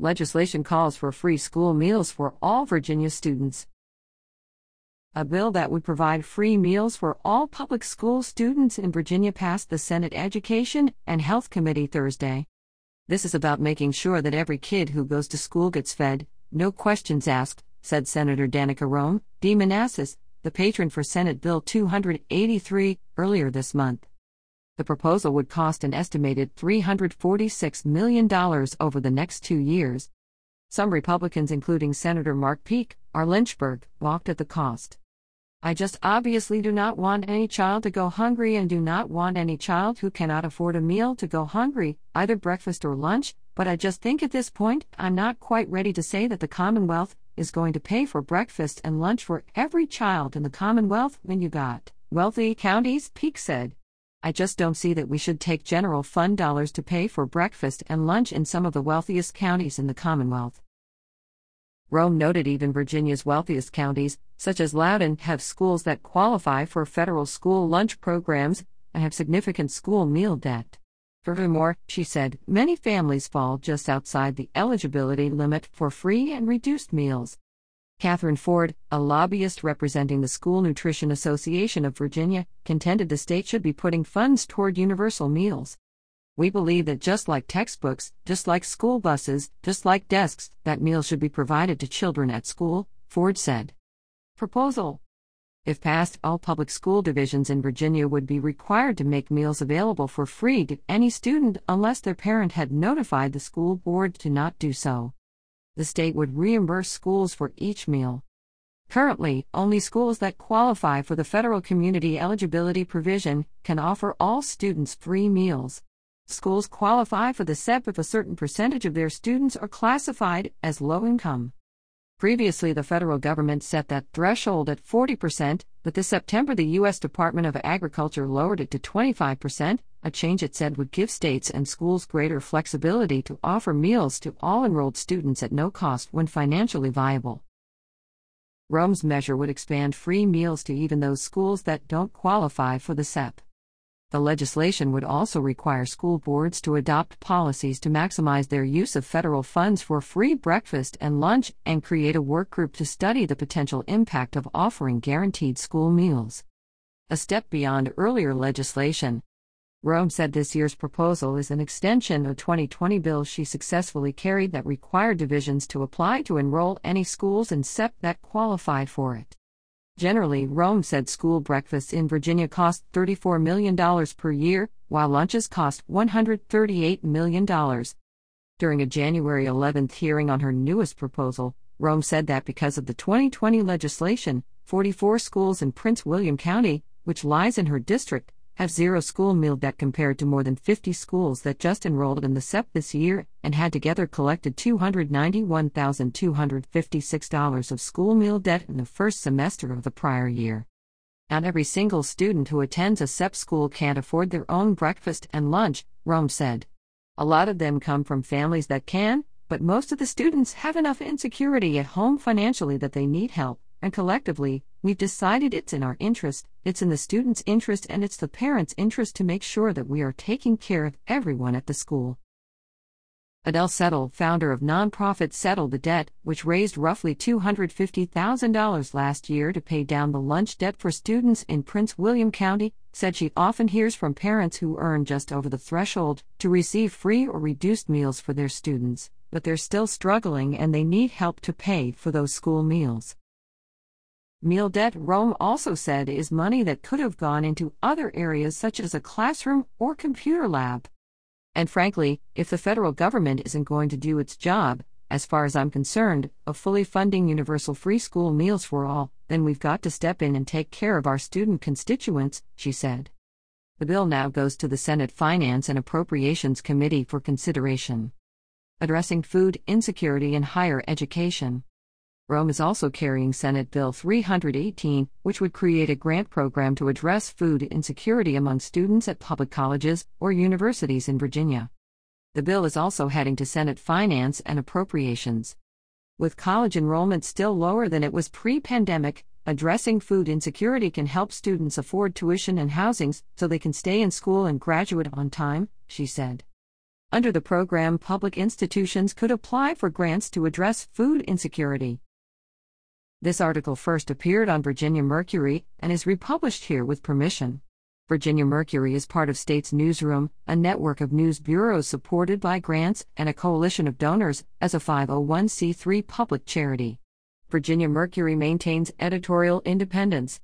Legislation calls for free school meals for all Virginia students. A bill that would provide free meals for all public school students in Virginia passed the Senate Education and Health Committee Thursday. This is about making sure that every kid who goes to school gets fed, no questions asked, said Senator Danica Roem, D. Manassas, the patron for Senate Bill 283, earlier this month. The proposal would cost an estimated $346 million over the next two years. Some Republicans, including Senator Mark Peake, R. Lynchburg, balked at the cost. I just obviously do not want any child to go hungry and do not want any child who cannot afford a meal to go hungry, either breakfast or lunch, but I just think at this point, I'm not quite ready to say that the Commonwealth is going to pay for breakfast and lunch for every child in the Commonwealth when you got wealthy counties, Peake said. I just don't see that we should take general fund dollars to pay for breakfast and lunch in some of the wealthiest counties in the Commonwealth. Roem noted even Virginia's wealthiest counties, such as Loudoun, have schools that qualify for federal school lunch programs and have significant school meal debt. Furthermore, she said, many families fall just outside the eligibility limit for free and reduced meals. Catherine Ford, a lobbyist representing the School Nutrition Association of Virginia, contended the state should be putting funds toward universal meals. We believe that just like textbooks, just like school buses, just like desks, that meals should be provided to children at school, Ford said. Proposal If passed, all public school divisions in Virginia would be required to make meals available for free to any student unless their parent had notified the school board to not do so the state would reimburse schools for each meal. Currently, only schools that qualify for the federal community eligibility provision can offer all students free meals. Schools qualify for the CEP if a certain percentage of their students are classified as low income. Previously, the federal government set that threshold at 40%, but this September the U.S. Department of Agriculture lowered it to 25%, a change it said would give states and schools greater flexibility to offer meals to all enrolled students at no cost when financially viable. Roem's measure would expand free meals to even those schools that don't qualify for the CEP. The legislation would also require school boards to adopt policies to maximize their use of federal funds for free breakfast and lunch and create a work group to study the potential impact of offering guaranteed school meals. A step beyond earlier legislation. Roem said this year's proposal is an extension of 2020 bills she successfully carried that required divisions to apply to enroll any schools in CEP that qualified for it. Generally, Roem said school breakfasts in Virginia cost $34 million per year, while lunches cost $138 million. During a January 11th hearing on her newest proposal, Roem said that because of the 2020 legislation, 44 schools in Prince William County, which lies in her district, have zero school meal debt compared to more than 50 schools that just enrolled in the CEP this year and had together collected $291,256 of school meal debt in the first semester of the prior year. Not every single student who attends a CEP school can't afford their own breakfast and lunch, Roem said. A lot of them come from families that can, but most of the students have enough insecurity at home financially that they need help and collectively, we've decided it's in our interest, it's in the student's interest, and it's the parent's interest to make sure that we are taking care of everyone at the school. Adele Settle, founder of nonprofit Settle the Debt, which raised roughly $250,000 last year to pay down the lunch debt for students in Prince William County, said she often hears from parents who earn just over the threshold to receive free or reduced meals for their students, but they're still struggling and they need help to pay for those school meals. Meal debt, Roem also said, is money that could have gone into other areas such as a classroom or computer lab. And frankly, if the federal government isn't going to do its job, as far as I'm concerned, of fully funding universal free school meals for all, then we've got to step in and take care of our student constituents, she said. The bill now goes to the Senate Finance and Appropriations Committee for consideration. Addressing food insecurity in higher education. Roem is also carrying Senate Bill 318, which would create a grant program to address food insecurity among students at public colleges or universities in Virginia. The bill is also heading to Senate Finance and Appropriations. With college enrollment still lower than it was pre pandemic, addressing food insecurity can help students afford tuition and housings so they can stay in school and graduate on time, she said. Under the program, public institutions could apply for grants to address food insecurity. This article first appeared on Virginia Mercury and is republished here with permission. Virginia Mercury is part of States Newsroom, a network of news bureaus supported by grants and a coalition of donors as a 501c3 public charity. Virginia Mercury maintains editorial independence